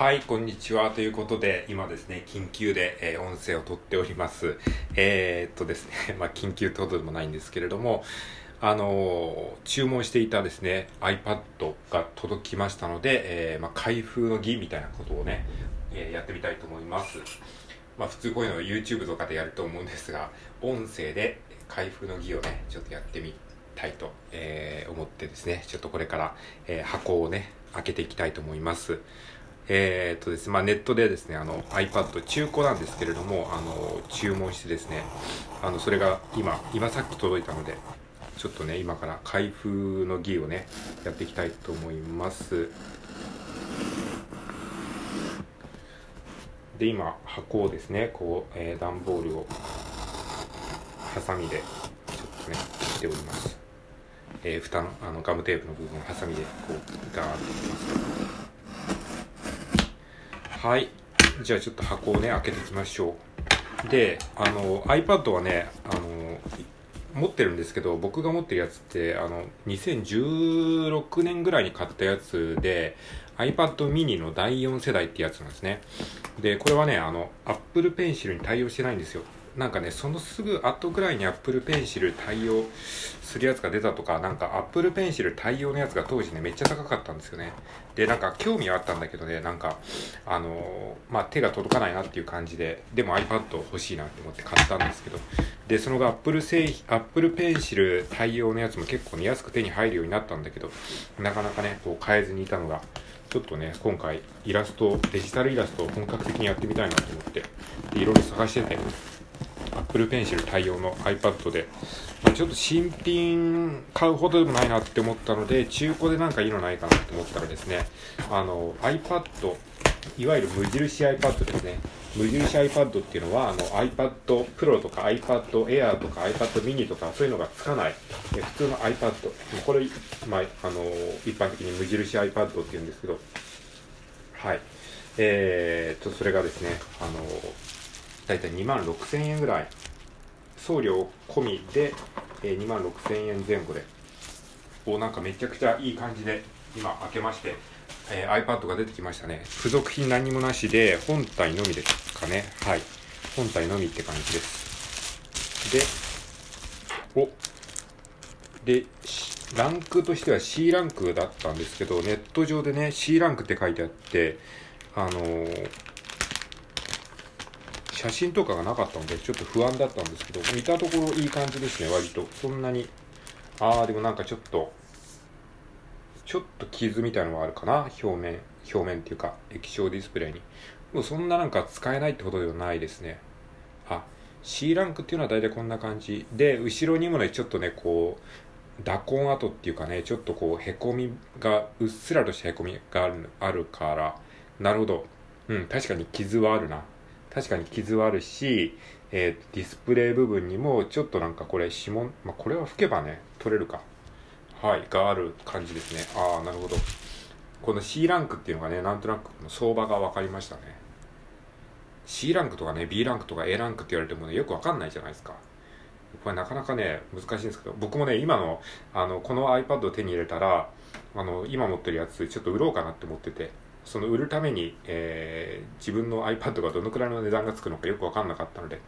はい、こんにちは。ということで、今ですね、緊急で、えー音声を取っております。えーっとですね、まあ、緊急ってことでもないんですけれども、あのー注文していたですね、iPad が届きましたので、えまあ、開封の儀みたいなことをね、えやってみたいと思います。まあ、普通こういうのを YouTube とかでやると思うんですが、音声で開封の儀をね、ちょっとやってみたいと、え思ってですね、ちょっとこれから、え箱をね、開けていきたいと思います。えーっとですね、まあ、ネットでですね、あの iPad 中古なんですけれども、あの注文してですね、あのそれが今、今さっき届いたので、ちょっとね、今から開封の儀をね、やっていきたいと思います。で、今、箱をですね、こう、えー段ボールを、ハサミで、ちょっとね、切っております。えー、蓋の、あの、ガムテープの部分をハサミで、こう、ガーッと切ってます。はい。じゃあちょっと箱をね、開けていきましょう。で、あの、iPad はね、あの、持ってるんですけど、僕が持ってるやつって、あの、2016年ぐらいに買ったやつで、iPad mini の第4世代ってやつなんですね。で、これはね、あの、Apple Pencil に対応してないんですよ。なんかね、そのすぐ後ぐらいに Apple Pencil 対応するやつが出たとか、なんか Apple Pencil 対応のやつが当時ね、めっちゃ高かったんですよね。で、なんか興味はあったんだけどね、なんか、あのーまあ、手が届かないなっていう感じで、でも iPad 欲しいなって思って買ったんですけど、で、その後 Apple 製品、Apple Pencil 対応のやつも結構ね、安く手に入るようになったんだけど、なかなかね、こう買えずにいたのが、ちょっとね、今回イラスト、デジタルイラストを本格的にやってみたいなと思って、でいろいろ探してて、Apple Pencil 対応の iPad で、まあ、ちょっと新品買うほどでもないなって思ったので、中古でなんかいいのないかなって思ったらですね、あの iPad、いわゆる無印 iPad ですね。無印 iPad っていうのは、あの iPad Pro とか iPad Air とか iPad mini とかそういうのがつかない、普通の iPad。これ、まあ、あの、一般的に無印 iPad って言うんですけど、はい。えー、と、それがですね、あの、だいたい2万6000円ぐらい、送料込みで、え、2万6000円前後で、お、なんかめちゃくちゃいい感じで、今開けまして、えー iPad が出てきましたね。付属品何もなしで、本体のみですかね。はい。本体のみって感じです。で、お、で、ランクとしては C ランクだったんですけど、ネット上でね、C ランクって書いてあって、あのー写真とかがなかったので、ちょっと不安だったんですけど、見たところいい感じですね、割と。そんなに、あー、でもなんかちょっと、ちょっと傷みたいのがあるかな、表面、表面っていうか、液晶ディスプレイに。もうそんななんか使えないってことではないですね。あ、C ランクっていうのは大体こんな感じ。で、後ろにもね、ちょっとね、こう、打痕跡っていうかね、ちょっとこう、へこみが、うっすらとしたへこみがあるあるから、なるほど。うん、確かに傷はあるな。確かに傷はあるし、えーディスプレイ部分にもちょっとなんかこれ指紋、まあ、これは拭けばね、取れるか。はい、がある感じですね。ああ、なるほど。この C ランクっていうのがね、なんとなく相場が分かりましたね。C ランクとかね、B ランクとか A ランクって言われてもね、よく分かんないじゃないですか。これなかなかね、難しいんですけど、僕もね、今の、あの、この iPad を手に入れたら、あの、今持ってるやつ、ちょっと売ろうかなって思ってて、その売るために、えー自分の iPad がどのくらいの値段がつくのかよく分かんなかったので、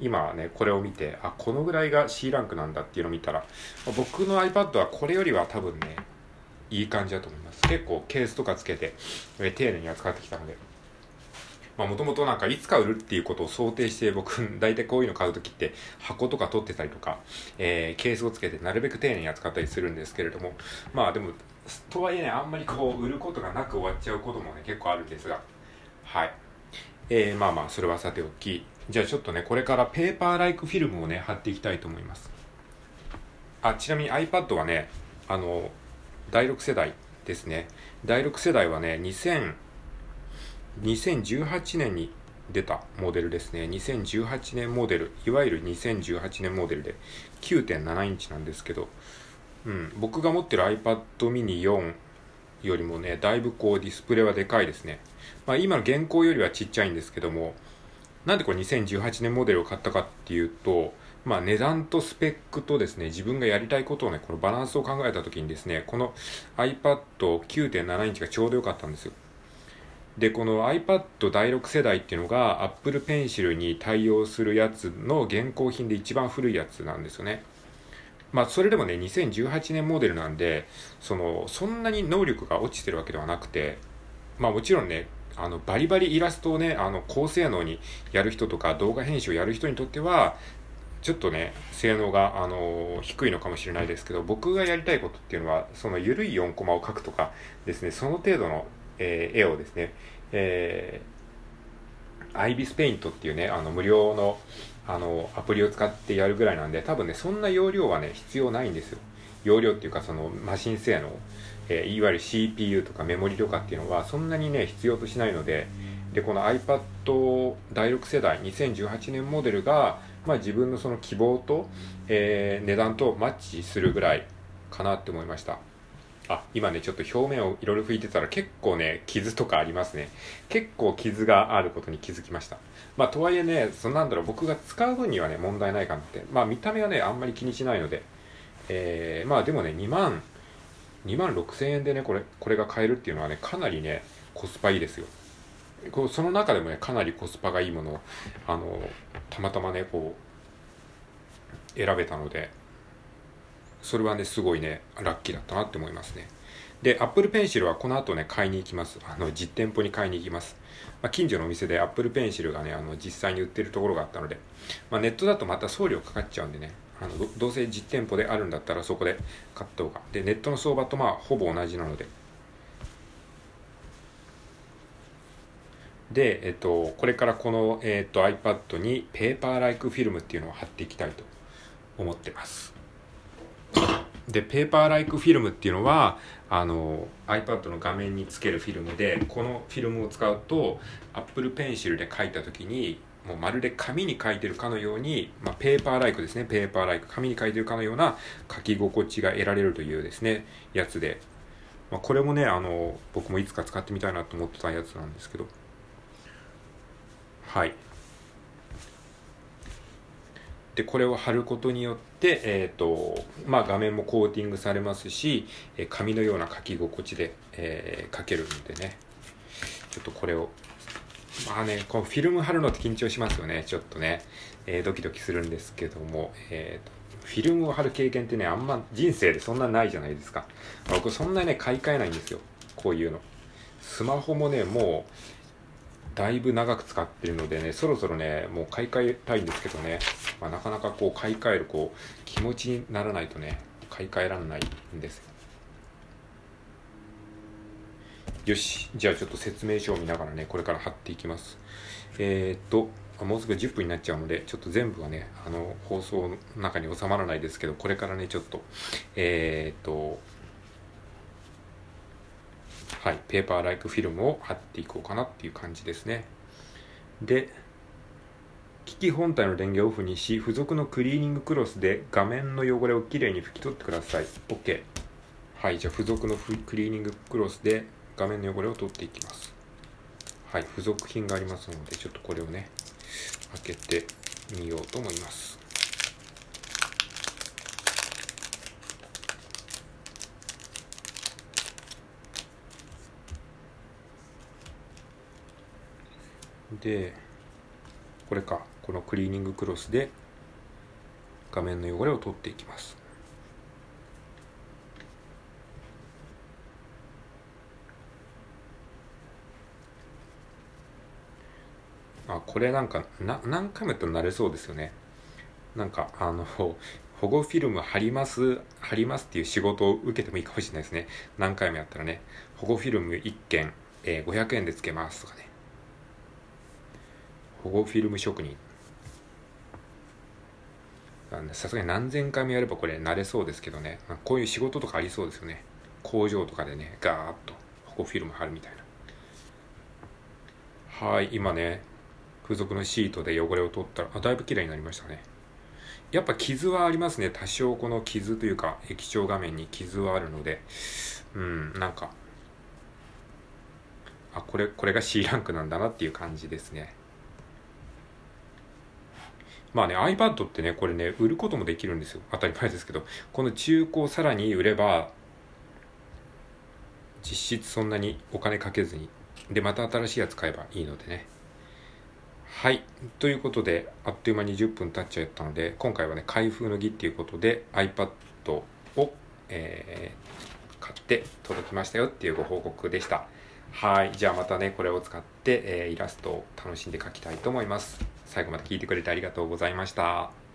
今はね、これを見て、あ、このぐらいが C ランクなんだっていうのを見たら、僕の iPad はこれよりは多分ね、いい感じだと思います。結構ケースとかつけて、えー丁寧に扱ってきたので。まあもともとなんかいつか売るっていうことを想定して僕、大体こういうの買うときって箱とか取ってたりとか、えーケースをつけてなるべく丁寧に扱ったりするんですけれども、まあでも、とはいえね、あんまりこう売ることがなく終わっちゃうこともね、結構あるんですが、はい。えーまあまあ、それはさておき、じゃあちょっとね、これからペーパーライクフィルムをね、貼っていきたいと思います。あ、ちなみに iPad はね、あの、第6世代ですね。第6世代はね、2000、2018年に出たモデルですね。2018年モデル、いわゆる2018年モデルで9.7インチなんですけど、うん、僕が持ってる iPad mini 4よりもね、だいぶこうディスプレイはでかいですね。まあ今の現行よりはちっちゃいんですけども、なんでこれ2018年モデルを買ったかっていうと、まあ値段とスペックとですね、自分がやりたいことをね、このバランスを考えたときにですね、この iPad 9.7インチがちょうど良かったんですよ。でこの iPad 第6世代っていうのが Apple Pencil に対応するやつの現行品で一番古いやつなんですよね。まあそれでもね2018年モデルなんでそのそんなに能力が落ちてるわけではなくてまあもちろんねあのバリバリイラストをねあの高性能にやる人とか動画編集をやる人にとってはちょっとね性能が、あの低いのかもしれないですけど僕がやりたいことっていうのはその緩い4コマを描くとかですねその程度の、えー、絵をですね、えー、アイビスペイントっていうねあの無料のあのアプリを使ってやるぐらいなんで多分ねそんな容量はね必要ないんですよ。容量っていうかそのマシン性能、えー、いわゆる CPU とかメモリとかっていうのはそんなにね必要としないのででこの iPad 第6世代2018年モデルがまあ、自分のその希望と、えー、値段とマッチするぐらいかなって思いました。あ今ねちょっと表面をいろいろ拭いてたら結構ね傷とかありますね。結構傷があることに気づきました。まあとはいえねそなんだろう僕が使う分にはね問題ないかなって。まあ見た目はねあんまり気にしないので。えー、まあでもね2万2万6000円でねこれこれが買えるっていうのはねかなりねコスパいいですよ。こうその中でもねかなりコスパがいいものをあのたまたまねこう選べたので。それはねすごいねラッキーだったなって思いますね。で Apple Pencil はこの後ね買いに行きます。あの実店舗に買いに行きます、まあ、近所のお店で Apple Pencil がねあの実際に売ってるところがあったので、まあ、ネットだとまた送料かかっちゃうんでねあのどうせ実店舗であるんだったらそこで買った方が。でネットの相場とまあほぼ同じなので。で、えっと、これからこの、えっと、iPad にペーパーライクフィルムっていうのを貼っていきたいと思ってます。で、ペーパーライクフィルムっていうのは、あの、iPad の画面につけるフィルムで、このフィルムを使うと、Apple Pencil で書いた時に、もうまるで紙に書いてるかのように、まあ、ペーパーライクですね、ペーパーライク、紙に書いてるかのような書き心地が得られるというですね、やつで、まあ、これもね、あの、僕もいつか使ってみたいなと思ってたやつなんですけど、はい。でこれを貼ることによって、えーとまあ、画面もコーティングされますし、え紙のような書き心地で、えー、書けるんでね。ちょっとこれをまあねこのフィルム貼るのって緊張しますよね。ちょっとね、えー、ドキドキするんですけども、えーと、フィルムを貼る経験ってねあんま人生でそんなないじゃないですか。僕そんなにね買い替えないんですよ。こういうの。スマホもねもうだいぶ長く使ってるのでね、そろそろね、もう買い替えたいんですけどね、まあ、なかなかこう買い替えるこう気持ちにならないとね、買い替えられないんですよ。し、じゃあちょっと説明書を見ながらね、これから貼っていきます。えー、っと、もうすぐ10分になっちゃうので、ちょっと全部はね、あの、放送の中に収まらないですけど、これからね、ちょっと、えー、っと、はい、ペーパーライクフィルムを貼っていこうかなっていう感じですね。で、機器本体の電源をオフにし、付属のクリーニングクロスで画面の汚れをきれいに拭き取ってください。OK。はい、じゃあ付属のクリーニングクロスで画面の汚れを取っていきます。はい、付属品がありますので、ちょっとこれをね、開けてみようと思います。でこれかこのクリーニングクロスで画面の汚れを取っていきます。あこれなんかな何回もやったら慣れそうですよね。なんかあの 保護フィルム貼ります貼りますっていう仕事を受けてもいいかもしれないですね。何回もやったらね。保護フィルム1件、えー、500円でつけますとかね。保護フィルム職人。さすがに何千回もやればこれ慣れそうですけどね、こういう仕事とかありそうですよね。工場とかでねガーッと保護フィルム貼るみたいな。はい今ね付属のシートで汚れを取ったらあだいぶ綺麗になりましたね。やっぱ傷はありますね。多少この傷というか液晶画面に傷はあるので。うんなんかあこれこれが C ランクなんだなっていう感じですね。まあね、iPad ってね、これね、売ることもできるんですよ。当たり前ですけど。この中古をさらに売れば、実質そんなにお金かけずにで、また新しいやつ買えばいいのでね。はい。ということで、あっという間に10分経っちゃったので、今回はね、開封の儀っていうことで iPad を、えー、買って届きましたよっていうご報告でした。はい。じゃあまたね、これを使って、えー、イラストを楽しんで描きたいと思います。最後まで聞いてくれてありがとうございました。